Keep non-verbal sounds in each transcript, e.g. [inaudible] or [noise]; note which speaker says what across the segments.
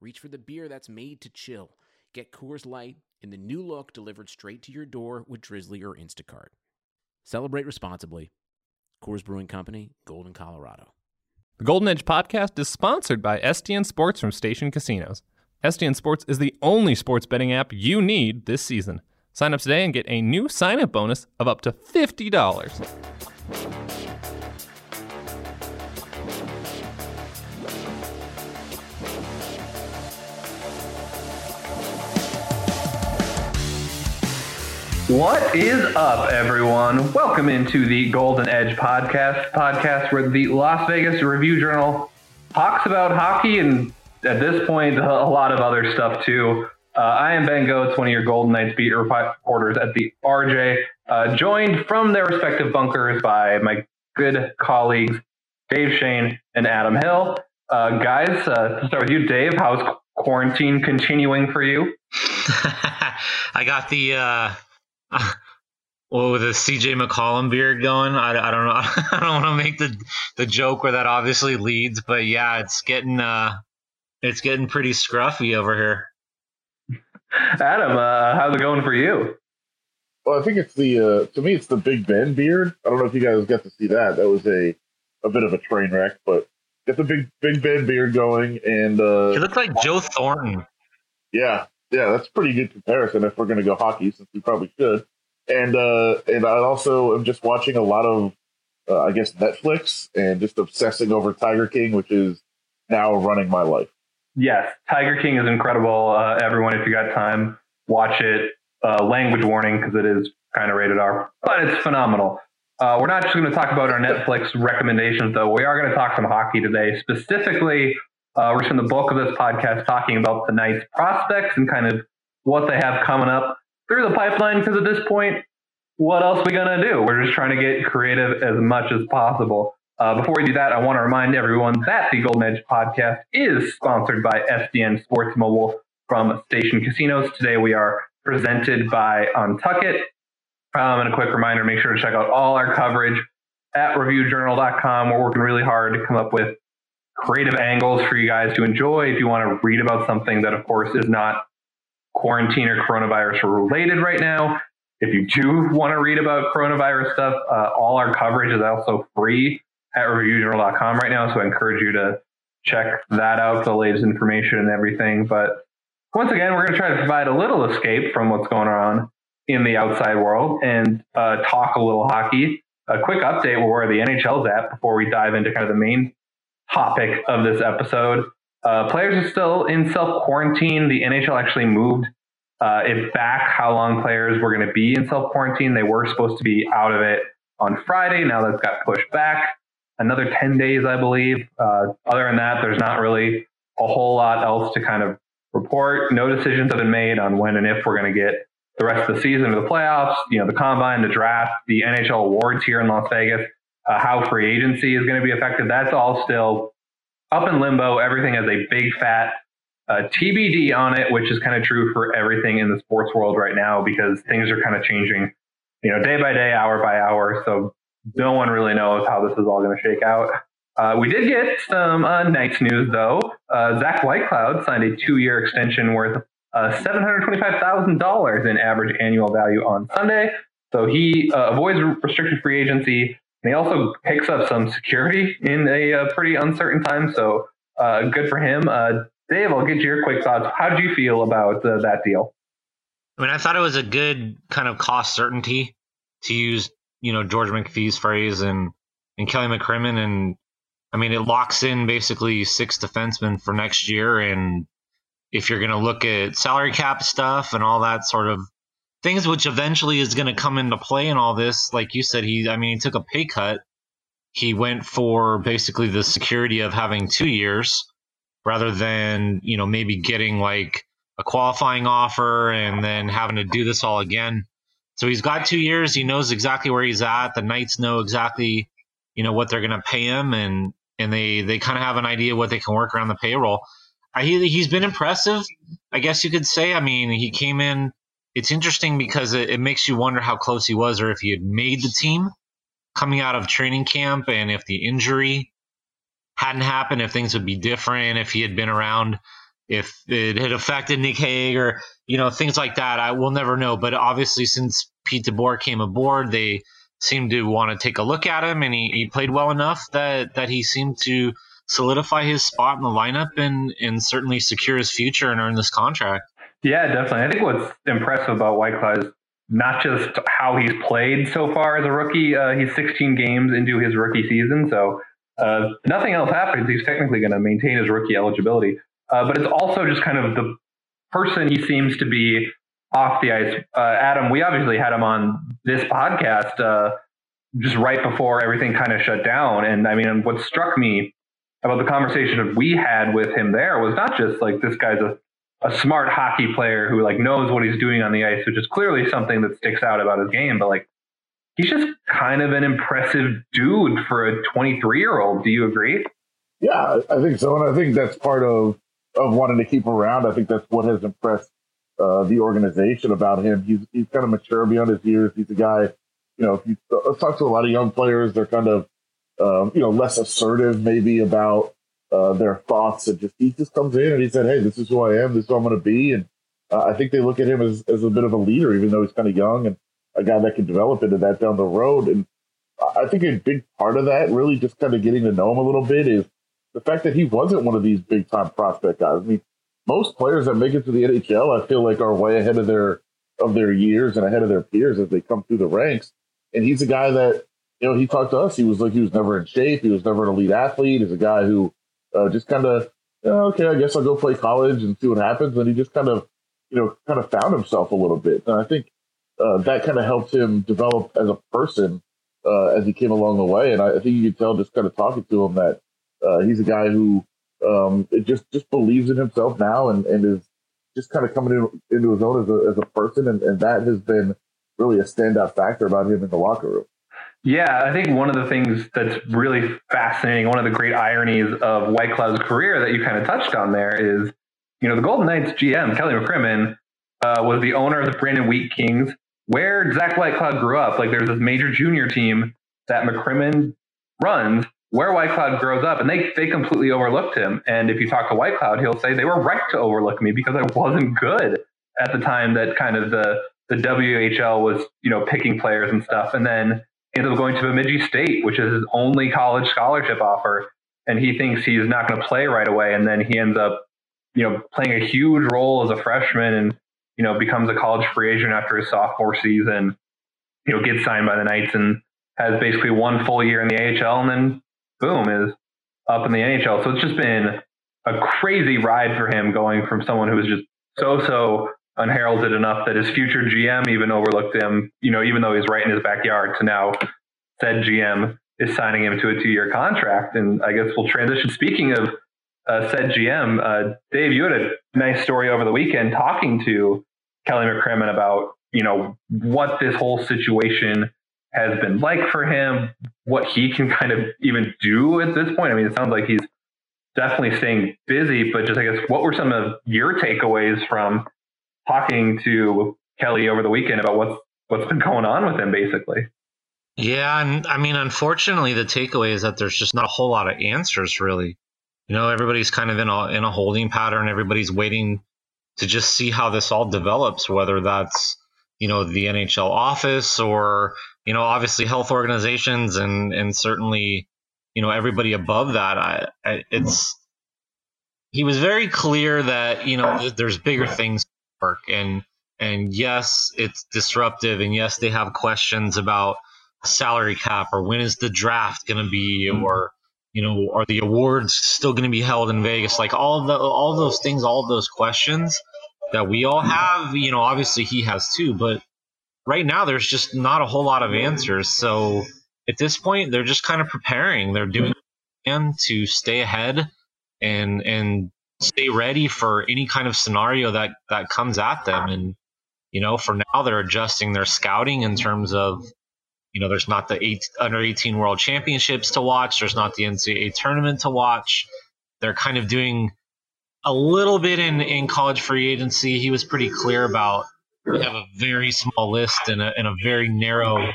Speaker 1: reach for the beer that's made to chill. Get Coors Light in the new look delivered straight to your door with Drizly or Instacart. Celebrate responsibly. Coors Brewing Company, Golden, Colorado.
Speaker 2: The Golden Edge podcast is sponsored by STN Sports from Station Casinos. STN Sports is the only sports betting app you need this season. Sign up today and get a new sign up bonus of up to $50.
Speaker 3: What is up, everyone? Welcome into the Golden Edge podcast, podcast where the Las Vegas Review Journal talks about hockey and at this point a lot of other stuff too. Uh, I am Ben Gotz, one of your Golden Knights beat reporters at the RJ, uh, joined from their respective bunkers by my good colleagues Dave Schoen and Adam Hill. Uh, guys, uh, to start with you, Dave, how's quarantine continuing for you? [laughs]
Speaker 4: I got the uh, well, with a CJ McCollum beard going, I, I don't know. [laughs] I don't want to make the the joke where that obviously leads, but yeah, it's getting uh, it's getting pretty scruffy over here.
Speaker 3: Adam, uh, how's it going for you?
Speaker 5: Well, I think it's the uh, to me it's the Big Ben beard. I don't know if you guys got to see that. That was a a bit of a train wreck, but get the big Big Ben beard going, and uh,
Speaker 4: he looks like Joe Thornton.
Speaker 5: Yeah, yeah, that's pretty good comparison if we're going to go hockey, since we probably should. And uh, and I also am just watching a lot of, uh, I guess, Netflix and just obsessing over Tiger King, which is now running my life.
Speaker 3: Yes, Tiger King is incredible. Uh, everyone, if you got time, watch it. Uh, language warning because it is kind of rated R, but it's phenomenal. Uh, we're not just going to talk about our Netflix recommendations, though. We are going to talk some hockey today. Specifically, uh, we're spending the bulk of this podcast talking about the Knights prospects and kind of what they have coming up through the pipeline. Because at this point, what else are we to do? We're just trying to get creative as much as possible. Uh, before we do that, I want to remind everyone that the Golden Edge podcast is sponsored by STN Sports Mobile from Station Casinos. Today we are presented by Untuckit. Um, and a quick reminder, make sure to check out all our coverage at reviewjournal.com. We're working really hard to come up with creative angles for you guys to enjoy. If you want to read about something that, of course, is not quarantine or coronavirus related right now, if you do want to read about coronavirus stuff, uh, all our coverage is also free at reviewjournal.com right now. So I encourage you to check that out, the latest information and everything. But once again, we're going to try to provide a little escape from what's going on in the outside world and uh, talk a little hockey. A quick update where the NHL's at before we dive into kind of the main topic of this episode. Uh, players are still in self quarantine. The NHL actually moved uh, it back how long players were going to be in self quarantine. They were supposed to be out of it on Friday. Now that's got pushed back another 10 days, I believe. Uh, other than that, there's not really a whole lot else to kind of report. No decisions have been made on when and if we're going to get the rest of the season or the playoffs, you know, the combine, the draft, the NHL awards here in Las Vegas, uh, how free agency is going to be affected. That's all still up in limbo. Everything has a big fat uh, TBD on it, which is kind of true for everything in the sports world right now because things are kind of changing, you know, day by day, hour by hour. So no one really knows how this is all going to shake out. Uh, we did get some uh, Knights news, though. Uh, Zach Whitecloud signed a two-year extension worth uh, $725,000 in average annual value on Sunday. So he uh, avoids restricted free agency, he also picks up some security in a, uh, pretty uncertain time. So uh, good for him. Dave, I'll get your quick thoughts. How did you feel about that deal?
Speaker 4: I mean, I thought it was a good kind of cost certainty to use you know George McPhee's phrase and and Kelly McCrimmon and I mean it locks in basically six defensemen for next year and if you're going to look at salary cap stuff and all that sort of things which eventually is going to come into play in all this like you said he I mean he took a pay cut he went for basically the security of having 2 years rather than you know maybe getting like a qualifying offer and then having to do this all again. So he's got two years. He knows exactly where he's at. The Knights know exactly, you know, what they're going to pay him, and and they they kind of have an idea what they can work around the payroll. I, he, he's been impressive, I guess you could say. I mean, he came in. It's interesting because it, it makes you wonder how close he was, or if he had made the team coming out of training camp, and if the injury hadn't happened, if things would be different, if he had been around, if it had affected Nick Hague, or you know things like that. I will never know. But obviously, since Pete DeBoer came aboard, they seemed to want to take a look at him, and he, he played well enough that that he seemed to solidify his spot in the lineup and and certainly secure his future and earn this contract.
Speaker 3: Yeah, definitely. I think what's impressive about Whitecloud is not just how he's played so far as a rookie. Uh, he's 16 games into his rookie season, so uh, nothing else happens. He's technically going to maintain his rookie eligibility. Uh, but it's also just kind of the person he seems to be off the ice. Uh, Adam, we obviously had him on this podcast uh, just right before everything kind of shut down. And I mean, what struck me about the conversation we had with him there was not just like this guy's a, a smart hockey player who like knows what he's doing on the ice, which is clearly something that sticks out about his game, but like he's just kind of an impressive dude for a 23 year old. Do you agree?
Speaker 5: Yeah, I think so, and I think that's part of of wanting to keep around. I think that's what has impressed uh, the organization about him. He's he's kind of mature beyond his years. He's a guy, you know. If you uh, talk to a lot of young players, they're kind of um, you know, less assertive maybe about uh, their thoughts. And just he just comes in and he said, "Hey, this is who I am. This is who I'm going to be." And uh, I think they look at him as as a bit of a leader, even though he's kind of young and a guy that can develop into that down the road. And I think a big part of that, really, just kind of getting to know him a little bit, is the fact that he wasn't one of these big time prospect guys. I mean, most players that make it to the NHL, I feel like, are way ahead of their of their years and ahead of their peers as they come through the ranks. And he's a guy that you know, he talked to us. He was like, he was never in shape. He was never an elite athlete. He's a guy who uh, just kind of, okay, I guess I'll go play college and see what happens. And he just kind of, you know, kind of found himself a little bit. And I think uh, that kind of helped him develop as a person uh, as he came along the way. And I, I, think you can tell just kind of talking to him that uh, he's a guy who um, just just believes in himself now and, and is just kind of coming in, into his own as a, as a person. And, and that has been really a standout factor about him in the locker room.
Speaker 3: Yeah, I think one of the things that's really fascinating, one of the great ironies of Whitecloud's career that you kind of touched on there is, you know, the Golden Knights GM, Kelly McCrimmon, uh, was the owner of the Brandon Wheat Kings, where Zach Whitecloud grew up. Like there's this major junior team that McCrimmon runs where Whitecloud grows up, and they, they completely overlooked him. And if you talk to Whitecloud, he'll say they were right to overlook me because I wasn't good at the time that kind of the, the WHL was, you know, picking players and stuff. And then ends up going to Bemidji State, which is his only college scholarship offer. And he thinks he's not going to play right away. And then he ends up, you know, playing a huge role as a freshman and, you know, becomes a college free agent after his sophomore season, you know, gets signed by the Knights and has basically one full year in the AHL and then boom is up in the NHL. So it's just been a crazy ride for him going from someone who was just so, so unheralded enough that his future GM even overlooked him, you know, even though he's right in his backyard to now said GM is signing him to a two year contract. And I guess we'll transition. Speaking of uh, said GM, uh, Dave, you had a nice story over the weekend talking to Kelly McCrimmon about, you know, what this whole situation has been like for him, what he can [laughs] kind of even do at this point. I mean, it sounds like he's definitely staying busy, but just I guess what were some of your takeaways from talking to Kelly over the weekend about what's what's been going on with him, basically.
Speaker 4: Yeah, and I mean, unfortunately, the takeaway is that there's just not a whole lot of answers, really. You know, everybody's kind of in a in a holding pattern. Everybody's waiting to just see how this all develops, whether that's you know the NHL office or you know obviously health organizations and and certainly you know everybody above that. I, I it's he was very clear that you know there's bigger things work. And and yes it's disruptive. And yes they have questions about salary cap or when is the draft going to be mm-hmm. or you know are the awards still going to be held in Vegas? Like all the all those things all those questions that we all have you know obviously he has too but right now there's just not a whole lot of answers. So at this point they're just kind of preparing. They're doing and to stay ahead and and stay ready for any kind of scenario that that comes at them. And you know, for now they're adjusting their scouting in terms of you know, there's not the eight, under 18 World Championships to watch. There's not the NCAA tournament to watch. They're kind of doing a little bit in, in college free agency. He was pretty clear about we have a very small list and a, and a very narrow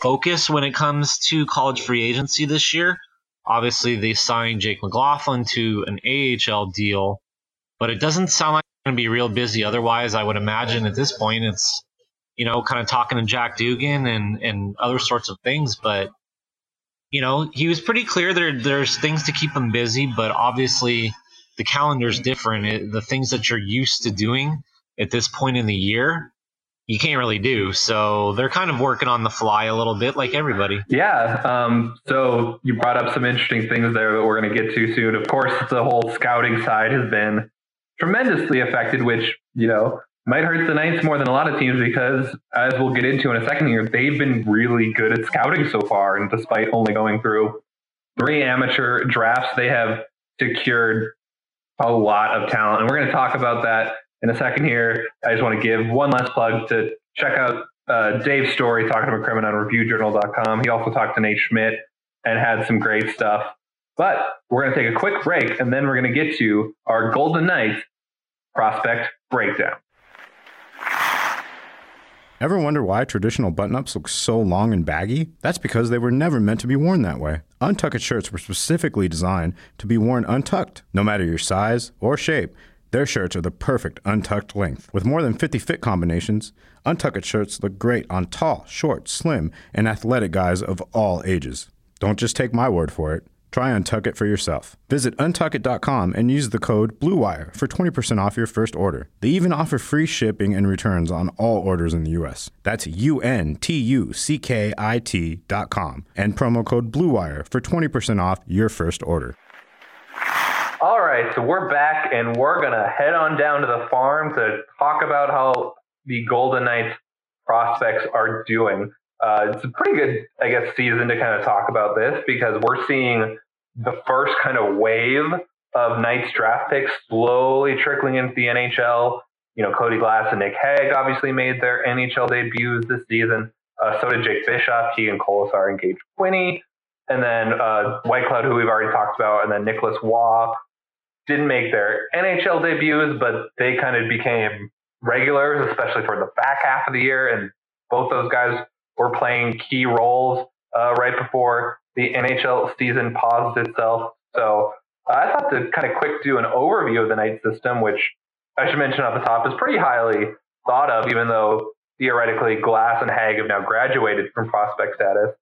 Speaker 4: focus when it comes to college free agency this year. Obviously, they signed Jake McLaughlin to an AHL deal, but it doesn't sound like they're going to be real busy. Otherwise, I would imagine at this point it's you know, kind of talking to Jack Dugan and and other sorts of things. But you know, he was pretty clear there there's things to keep him busy, but obviously the calendar's different. It, the things that you're used to doing at this point in the year, you can't really do. So they're kind of working on the fly a little bit, like everybody.
Speaker 3: Yeah. Um, so you brought up some interesting things there that we're going to get to soon. Of course, the whole scouting side has been tremendously affected, which you know might hurt the Knights more than a lot of teams because, as we'll get into in a second here, they've been really good at scouting so far. And despite only going through three amateur drafts, they have secured a lot of talent. And we're going to talk about that in a second here. I just want to give one last plug to check out uh, Dave's story talking to McCrimmon on reviewjournal.com. He also talked to Nate Schmidt and had some great stuff. But we're going to take a quick break and then we're going to get to our Golden Knights prospect breakdown.
Speaker 6: Ever wonder why traditional button ups look so long and baggy? That's because they were never meant to be worn that way. Untucked shirts were specifically designed to be worn untucked. No matter your size or shape, their shirts are the perfect untucked length. With more than 50 fit combinations, untucked shirts look great on tall, short, slim, and athletic guys of all ages. Don't just take my word for it. Try Untuckit for yourself. Visit untuckit.com and use the code BLUEWIRE for 20% off your first order. They even offer free shipping and returns on all orders in the US. That's U N T U C K I T.com and promo code BLUEWIRE for 20% off your first order.
Speaker 3: All right, so we're back and we're going to head on down to the farm to talk about how the Golden Knights prospects are doing. Uh, it's a pretty good, I guess, season to kind of talk about this because we're seeing the first kind of wave of Knights draft picks slowly trickling into the NHL. You know, Cody Glass and Nick Hague obviously made their NHL debuts this season. Uh, so did Jake Bischoff, Keegan Kolesar, and Gage Quinney. And then uh, Whitecloud, who we've already talked about, and then Nicolas Roy didn't make their NHL debuts, but they kind of became regulars, especially for the back half of the year. And both those guys were playing key roles uh, right before the NHL season paused itself. So uh, I thought to kind of quick do an overview of the night system, which I should mention at the top is pretty highly thought of, even though theoretically Glass and Hague have now graduated from prospect status.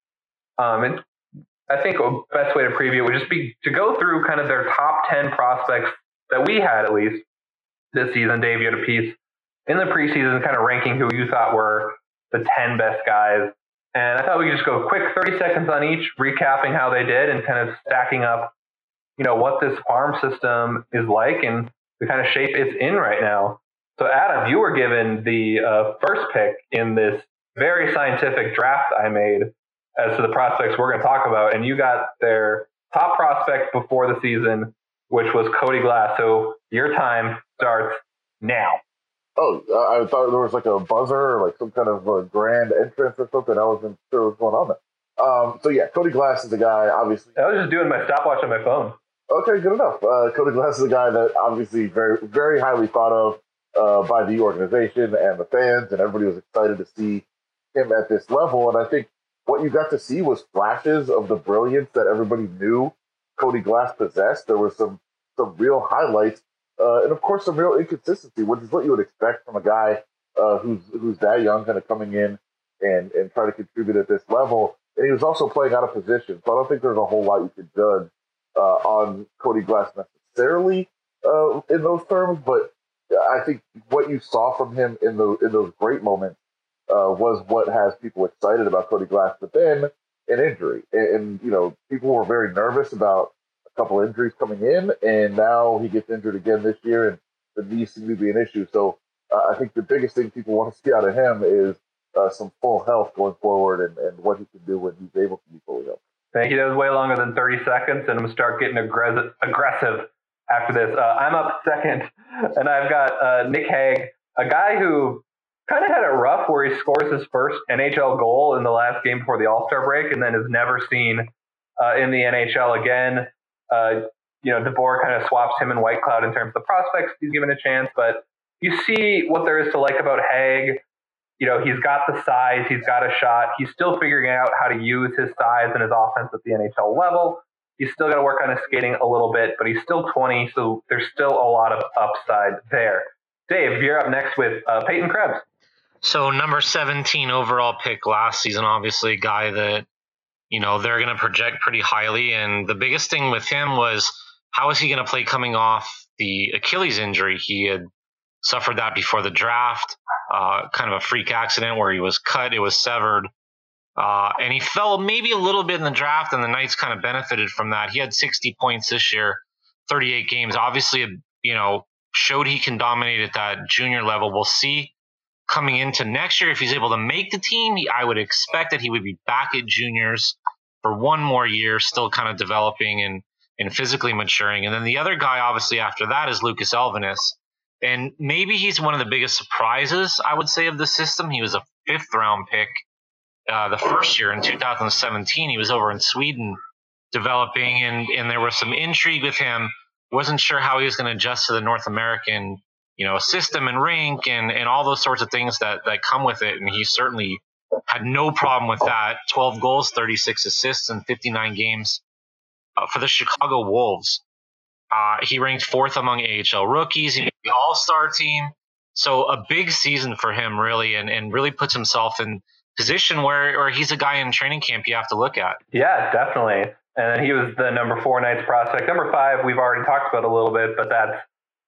Speaker 3: Um, and I think the best way to preview would just be to go through kind of their top 10 prospects that we had at least this season. Dave, you had a piece in the preseason kind of ranking who you thought were the 10 best guys. And I thought we could just go quick 30 seconds on each, recapping how they did and kind of stacking up, you know, what this farm system is like and the kind of shape it's in right now. So, Adam, you were given the uh, first pick in this very scientific draft I made as to the prospects we're going to talk about, and you got their top prospect before the season, which was Cody Glass. So, your time starts now.
Speaker 5: Oh, I thought there was like a buzzer or like some kind of a grand entrance or something. I wasn't sure what was going on there. Um, so yeah, Cody Glass is a guy, obviously.
Speaker 3: I was just doing my stopwatch on my phone.
Speaker 5: Okay, good enough. Uh, Cody Glass is a guy that obviously very, very highly thought of uh, by the organization and the fans, and everybody was excited to see him at this level. And I think what you got to see was flashes of the brilliance that everybody knew Cody Glass possessed. There was some some real highlights uh, and of course some real inconsistency, which is what you would expect from a guy uh, who's who's that young, kind of coming in and and trying to contribute at this level. And he was also playing out of position, so I don't think there's a whole lot you could judge uh, on Cody Glass necessarily uh, in those terms. But I think what you saw from him in the in those great moments uh, was what has people excited about Cody Glass. But then an injury, and, and you know people were very nervous about a couple injuries coming in, and now he gets injured again this year, and the knees seem to be an issue. So uh, I think the biggest thing people want to see out of him is uh, some full health going forward and, and what he can do when he's able to be fully healthy.
Speaker 3: Thank you. That was way longer than 30 seconds, and I'm going to start getting aggressive, aggressive after this. Uh, I'm up second, and I've got uh, Nick Hague, a guy who kind of had it rough where he scores his first NHL goal in the last game before the All Star break, and then is never seen uh, in the NHL again. Uh, you know, DeBoer kind of swaps him and Whitecloud in terms of the prospects he's given a chance, but you see what there is to like about Hague. You know, he's got the size, he's got a shot. He's still figuring out how to use his size and his offense at the NHL level. He's still got to work on his skating a little bit, but he's still 20, so there's still a lot of upside there. Dave, you're up next with uh, Peyton Krebs.
Speaker 4: So number 17 overall pick last season, obviously a guy that, you know, they're going to project pretty highly. And the biggest thing with him was how is he going to play coming off the Achilles injury? He had suffered that before the draft, uh, kind of a freak accident where he was cut, it was severed. Uh, and he fell maybe a little bit in the draft, and the Knights kind of benefited from that. He had 60 points this year, 38 games. Obviously, you know, showed he can dominate at that junior level. We'll see coming into next year if he's able to make the team. I would expect that he would be back at juniors for one more year, still kind of developing and and physically maturing. And then the other guy, obviously, after that is Lucas Elvenes. And maybe he's one of the biggest surprises, I would say, of the system. He was a fifth round pick uh, the first year in 2017. He was over in Sweden developing, and, and there was some intrigue with him. Wasn't sure how he was going to adjust to the North American, you know, system and rink and, and all those sorts of things that, that come with it. And he certainly had no problem with that. 12 goals, 36 assists in 59 games uh, for the Chicago Wolves. Uh, he ranked fourth among AHL rookies. He made the All Star team. So a big season for him, really, and, and really puts himself in position where, where he's a guy in training camp you have to look at.
Speaker 3: Yeah, definitely. And he was the number four Knights prospect. Number five, we've already talked about a little bit, but that's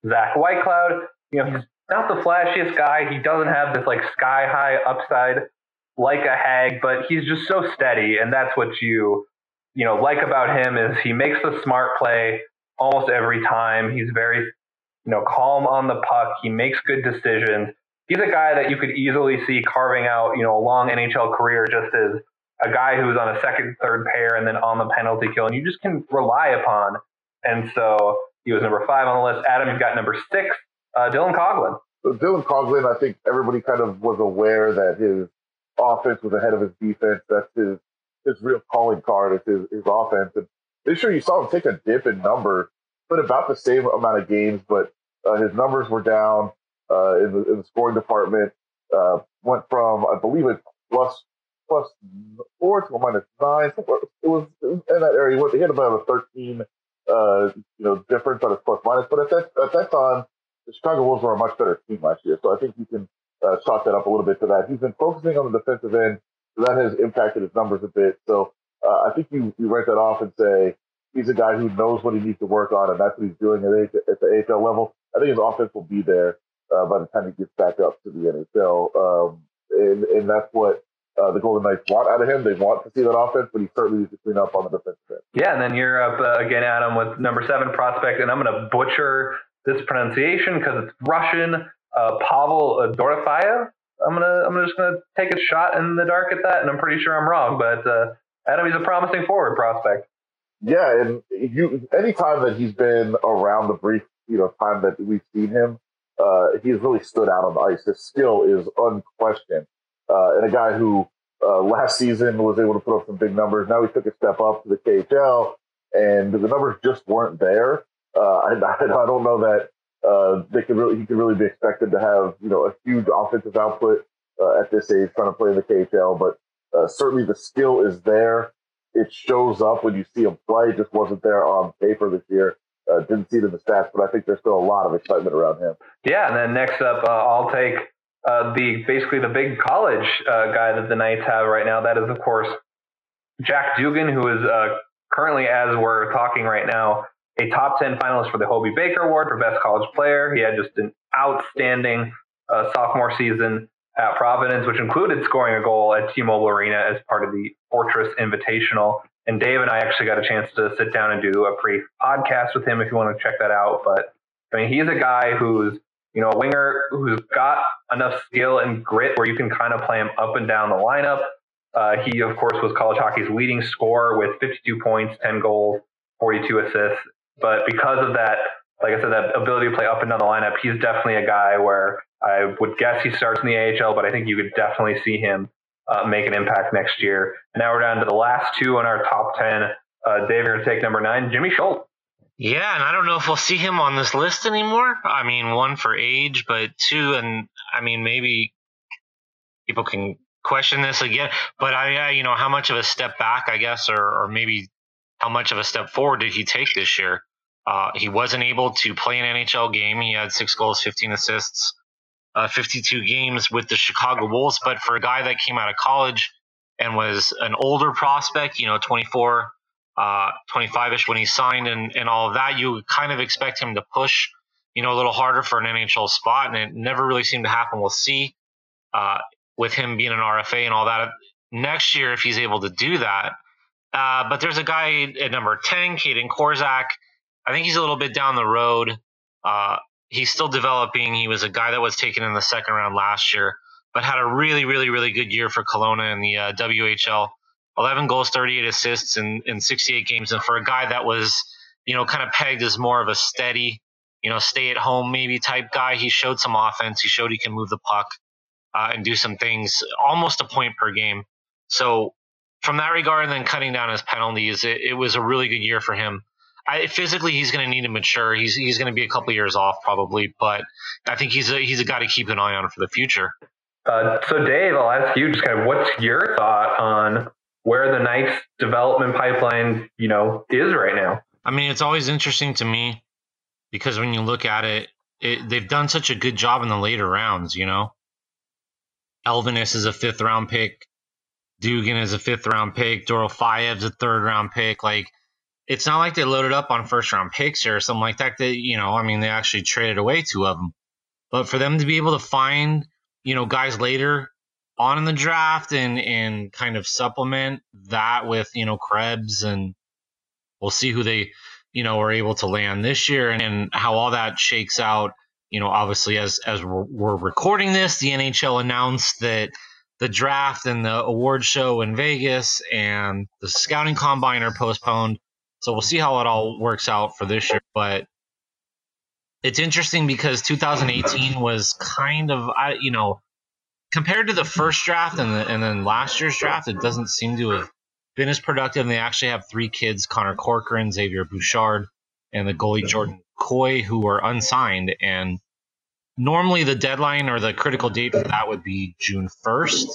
Speaker 3: Zach Whitecloud. You know, he's not the flashiest guy. He doesn't have this like sky high upside like a Hague, but he's just so steady, and that's what you you know like about him is he makes the smart play almost every time. He's very, you know, calm on the puck. He makes good decisions. He's a guy that you could easily see carving out, you know, a long NHL career just as a guy who's on a second, third pair and then on the penalty kill, and you just can rely upon. And so he was number five on the list. Adam, you've got number six, uh, Dylan Coghlan.
Speaker 5: So Dylan Coghlan, I think everybody kind of was aware that his offense was ahead of his defense. That's his his real calling card is his, his offense. And this year you saw him take a dip in number, but about the same amount of games, but uh, his numbers were down uh, in, the, in the scoring department. Uh, went from, I believe it's plus plus four to a minus nine. It was, in that area. He had about a 13, uh, you know, difference on his plus minus. But at that, at that time, the Chicago Wolves were a much better team last year. So I think you can uh, chalk that up a little bit to that. He's been focusing on the defensive end so that has impacted his numbers a bit. So uh, I think you, you write that off and say he's a guy who knows what he needs to work on, and that's what he's doing at, at the AHL level. I think his offense will be there uh, by the time he gets back up to the NHL. Um, and, and that's what uh, the Golden Knights want out of him. They want to see that offense, but he certainly needs to clean up on the defensive end.
Speaker 3: Yeah, and then you're up uh, again, Adam, with number seven prospect, and I'm going to butcher this pronunciation because it's Russian. Uh, Pavel Dorofeyev. I'm gonna I'm just gonna take a shot in the dark at that, and I'm pretty sure I'm wrong. But uh, Adam, he's a promising forward prospect.
Speaker 5: Yeah, and you anytime that he's been around the brief you know time that we've seen him, uh, he's really stood out on the ice. His skill is unquestioned, uh, and a guy who uh, last season was able to put up some big numbers. Now he took a step up to the KHL, and the numbers just weren't there. Uh, [laughs] I, I don't know that uh, they could really he could really be expected to have you know a huge offensive output uh, at this age, trying to play in the KHL. But uh, certainly the skill is there. It shows up when you see him play. It just wasn't there on paper this year. Uh, didn't see it in the stats, but I think there's still a lot of excitement around him.
Speaker 3: Yeah, and then next up, uh, I'll take uh, the basically the big college guy that the Knights have right now. That is, of course, Jack Dugan, who is currently, as we're talking right now, a top 10 finalist for the Hobey Baker Award for Best College Player. He had just an outstanding uh, sophomore season at Providence, which included scoring a goal at T-Mobile Arena as part of the Fortress Invitational. And Dave and I actually got a chance to sit down and do a pre podcast with him if you want to check that out. But I mean, he's a guy who's, you know, a winger who's got enough skill and grit where you can kind of play him up and down the lineup. Uh, he, of course, was college hockey's leading scorer with 52 points, 10 goals, 42 assists but because of that like I said, that ability to play up and down the lineup, he's definitely a guy where I would guess he starts in the AHL, but I think you could definitely see him uh, make an impact next year. Now we're down to the last two on our top 10. Uh, Dave, you're going to take number nine, Jimmy Schuldt.
Speaker 4: Yeah, and I don't know if we'll see him on this list anymore. I mean, one for age, but two, and I mean, maybe people can question this again. But I, I you know, how much of a step back, I guess, or, or maybe how much of a step forward did he take this year? Uh, he wasn't able to play an NHL game. He had six goals, 15 assists, uh, 52 games with the Chicago Wolves. But for a guy that came out of college and was an older prospect, you know, 24, uh, 25 ish when he signed and, and all of that, you kind of expect him to push, you know, a little harder for an NHL spot. And it never really seemed to happen. We'll see uh, with him being an RFA and all that next year if he's able to do that. Uh, but there's a guy at number 10, Kaedan Korczak. I think he's a little bit down the road. Uh, he's still developing. He was a guy that was taken in the second round last year, but had a really, really, really good year for Kelowna in the uh, WHL. 11 goals, 38 assists in, in 68 games. And for a guy that was, you know, kind of pegged as more of a steady, you know, stay at home maybe type guy, he showed some offense. He showed he can move the puck uh, and do some things, almost a point per game. So from that regard, and then cutting down his penalties, it, it was a really good year for him. I, physically, he's going to need to mature. He's he's going to be a couple years off probably, but I think he's a he's a guy to keep an eye on for the future.
Speaker 3: Uh, so, Dave, I'll ask you just kind of what's your thought on where the Knights development pipeline, you know, is right now?
Speaker 4: I mean, it's always interesting to me because when you look at it, it they've done such a good job in the later rounds. You know, Elvenes is a fifth round pick. Dugan is a fifth round pick. Dorofeyev's a third round pick. Like, it's not like they loaded up on first round picks or something like that. That you know, I mean, they actually traded away two of them. But for them to be able to find, you know, guys later on in the draft and and kind of supplement that with you know Krebs and we'll see who they you know are able to land this year and, and how all that shakes out. You know, obviously as as we're, we're recording this, the NHL announced that the draft and the award show in Vegas and the scouting combine are postponed. So we'll see how it all works out for this year. But it's interesting because 2018 was kind of, I you know, compared to the first draft and, the, and then last year's draft, it doesn't seem to have been as productive. And they actually have three kids Connor Corcoran, Xavier Bouchard, and the goalie Jordan Kooy, who are unsigned. And normally the deadline or the critical date for that would be June 1st.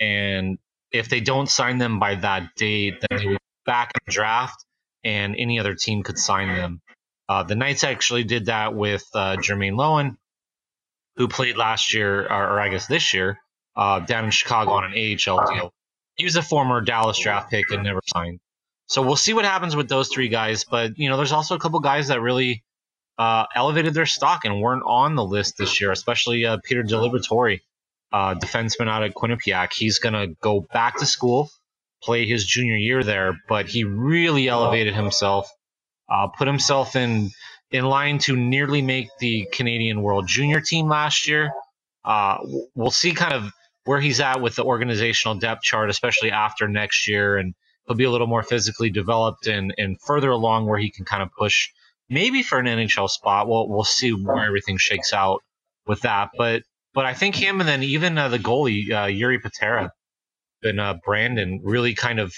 Speaker 4: And if they don't sign them by that date, then they would back in the draft and any other team could sign them. Uh, the Knights actually did that with uh, Jermaine Loewen, who played last year, or, or I guess this year, uh, down in Chicago on an AHL deal. He was a former Dallas draft pick and never signed. So we'll see what happens with those three guys. But, you know, there's also a couple guys that really uh, elevated their stock and weren't on the list this year, especially uh, Peter DiLiberatore, uh, defenseman out of Quinnipiac. He's going to go back to school, play his junior year there, but he really elevated himself, uh, put himself in in line to nearly make the Canadian World Junior team last year. Uh, we'll see kind of where he's at with the organizational depth chart, especially after next year, and he'll be a little more physically developed and and further along where he can kind of push maybe for an NHL spot. We'll we'll see where everything shakes out with that. But but I think him and then even uh, the goalie uh, Jiri Patera and uh, Brandon really kind of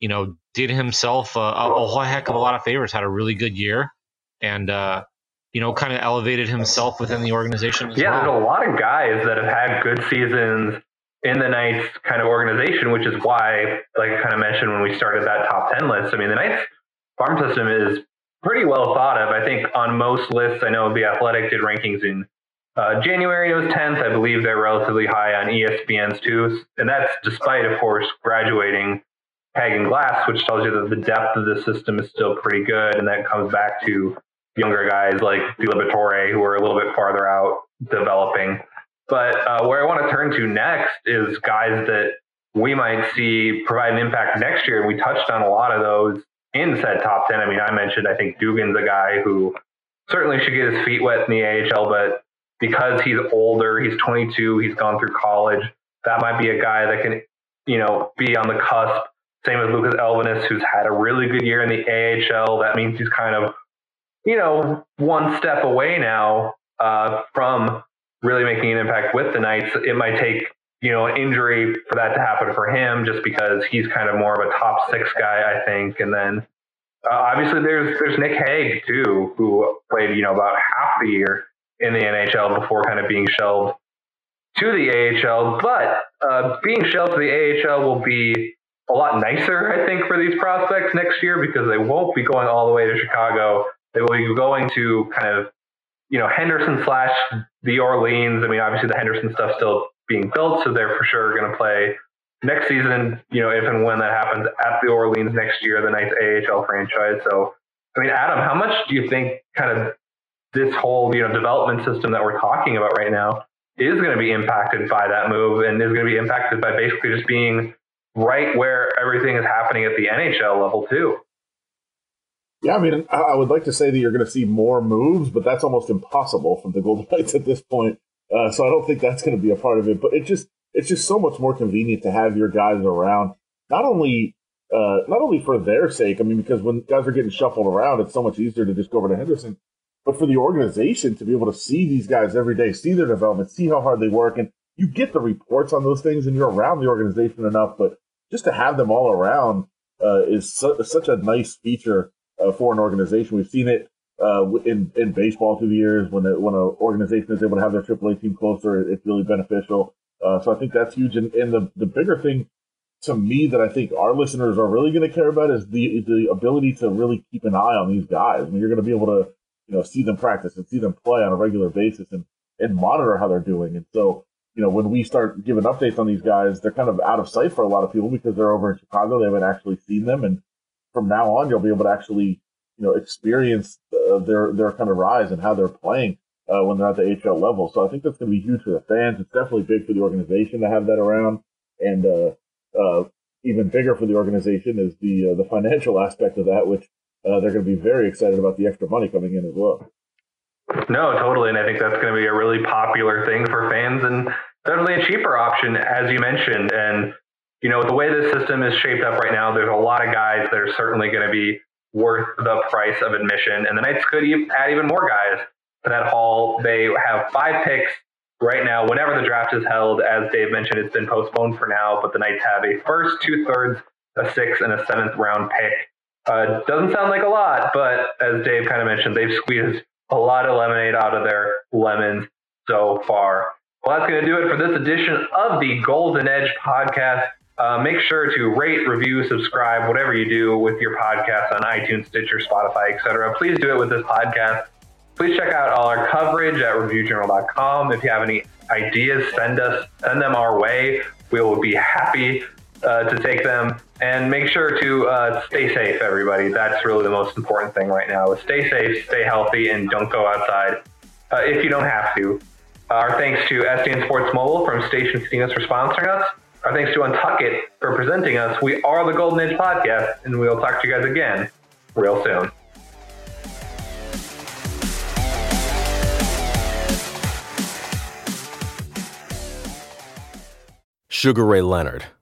Speaker 4: you know did himself a, a, whole heck of a lot of favors. Had a really good year and. uh you know, kind of elevated himself within the organization.
Speaker 3: yeah,
Speaker 4: well.
Speaker 3: there's a lot of guys that have had good seasons in the Knights kind of organization, which is why, like I kind of mentioned when we started that top 10 list, I mean, the Knights farm system is pretty well thought of. I think on most lists, I know the Athletic did rankings in uh, January. Was 10th. I believe they're relatively high on ESPN's too, and that's despite, of course, graduating Hagen Glass, which tells you that the depth of the system is still pretty good, and that comes back to younger guys like DiLiberatore, who are a little bit farther out developing. But uh, where I want to turn to next is guys that we might see provide an impact next year. We touched on a lot of those in said top 10. I mean, I mentioned, I think Dugan's a guy who certainly should get his feet wet in the AHL, but because he's older, he's 22, he's gone through college, that might be a guy that can, you know, be on the cusp. Same as Lucas Elvenes, who's had a really good year in the AHL. That means he's kind of you know, one step away now uh, from really making an impact with the Knights. It might take, you know, an injury for that to happen for him just because he's kind of more of a top six guy, I think. And then uh, obviously there's there's Nick Hague too, who played, you know, about half the year in the NHL before kind of being shelved to the AHL. But uh, being shelved to the AHL will be a lot nicer, I think, for these prospects next year because they won't be going all the way to Chicago. They will be going to kind of, you know, Henderson slash the Orleans. I mean, obviously the Henderson stuff still being built, so they're for sure going to play next season, you know, if and when that happens at the Orleans next year, the Knights AHL franchise. So, I mean, Adam, how much do you think kind of this whole, you know, development system that we're talking about right now is going to be impacted by that move and is going to be impacted by basically just being right where everything is happening at the NHL level too.
Speaker 5: Yeah, I mean, I would like to say that you're going to see more moves, but that's almost impossible from the Golden Knights at this point. Uh, so I don't think that's going to be a part of it. But it just it's just so much more convenient to have your guys around, not only uh, not only for their sake. I mean, because when guys are getting shuffled around, it's so much easier to just go over to Henderson. But for the organization to be able to see these guys every day, see their development, see how hard they work, and you get the reports on those things, and you're around the organization enough. But just to have them all around uh, is su- such a nice feature uh, for an organization. We've seen it uh, in in baseball through the years when when an organization is able to have their AAA team closer, it's really beneficial. Uh, so I think that's huge. And, and the the bigger thing to me that I think our listeners are really going to care about is the the ability to really keep an eye on these guys. I mean, you're going to be able to you know see them practice and see them play on a regular basis and and monitor how they're doing. And so you know, when we start giving updates on these guys, they're kind of out of sight for a lot of people because they're over in Chicago. They haven't actually seen them, and from now on, you'll be able to actually, you know, experience uh, their their kind of rise and how they're playing uh, when they're at the HL level. So I think that's going to be huge for the fans. It's definitely big for the organization to have that around, and uh, uh even bigger for the organization is the uh, the financial [laughs] aspect of that, which uh, they're going to be very excited about the extra money coming in as well.
Speaker 3: No, totally, and I think that's going to be a really popular thing for fans and definitely a cheaper option, as you mentioned. And, you know, the way this system is shaped up right now, there's a lot of guys that are certainly going to be worth the price of admission. And the Knights could add even more guys to that haul. They have five picks right now. Whenever the draft is held, as Dave mentioned, it's been postponed for now, but the Knights have a first, two thirds, a sixth, and a seventh round pick. Uh, doesn't sound like a lot, but as Dave kind of mentioned, they've squeezed a lot of lemonade out of their lemons so far. Well, that's going to do it for this edition of the Golden Edge podcast. Uh, make sure to rate, review, subscribe, whatever you do with your podcast on iTunes, Stitcher, Spotify, etc. Please do it with this podcast. Please check out all our coverage at reviewjournal.com. If you have any ideas, send us send them our way. We will be happy uh, to take them. And make sure to uh, stay safe, everybody. That's really the most important thing right now. Is stay safe, stay healthy, and don't go outside uh, if you don't have to. Our thanks to STN Sports Mobile from Station Casinos for sponsoring us. Our thanks to Untuckit for presenting us. We are the Golden Edge Podcast, and we'll talk to you guys again real soon.
Speaker 7: Sugar Ray Leonard,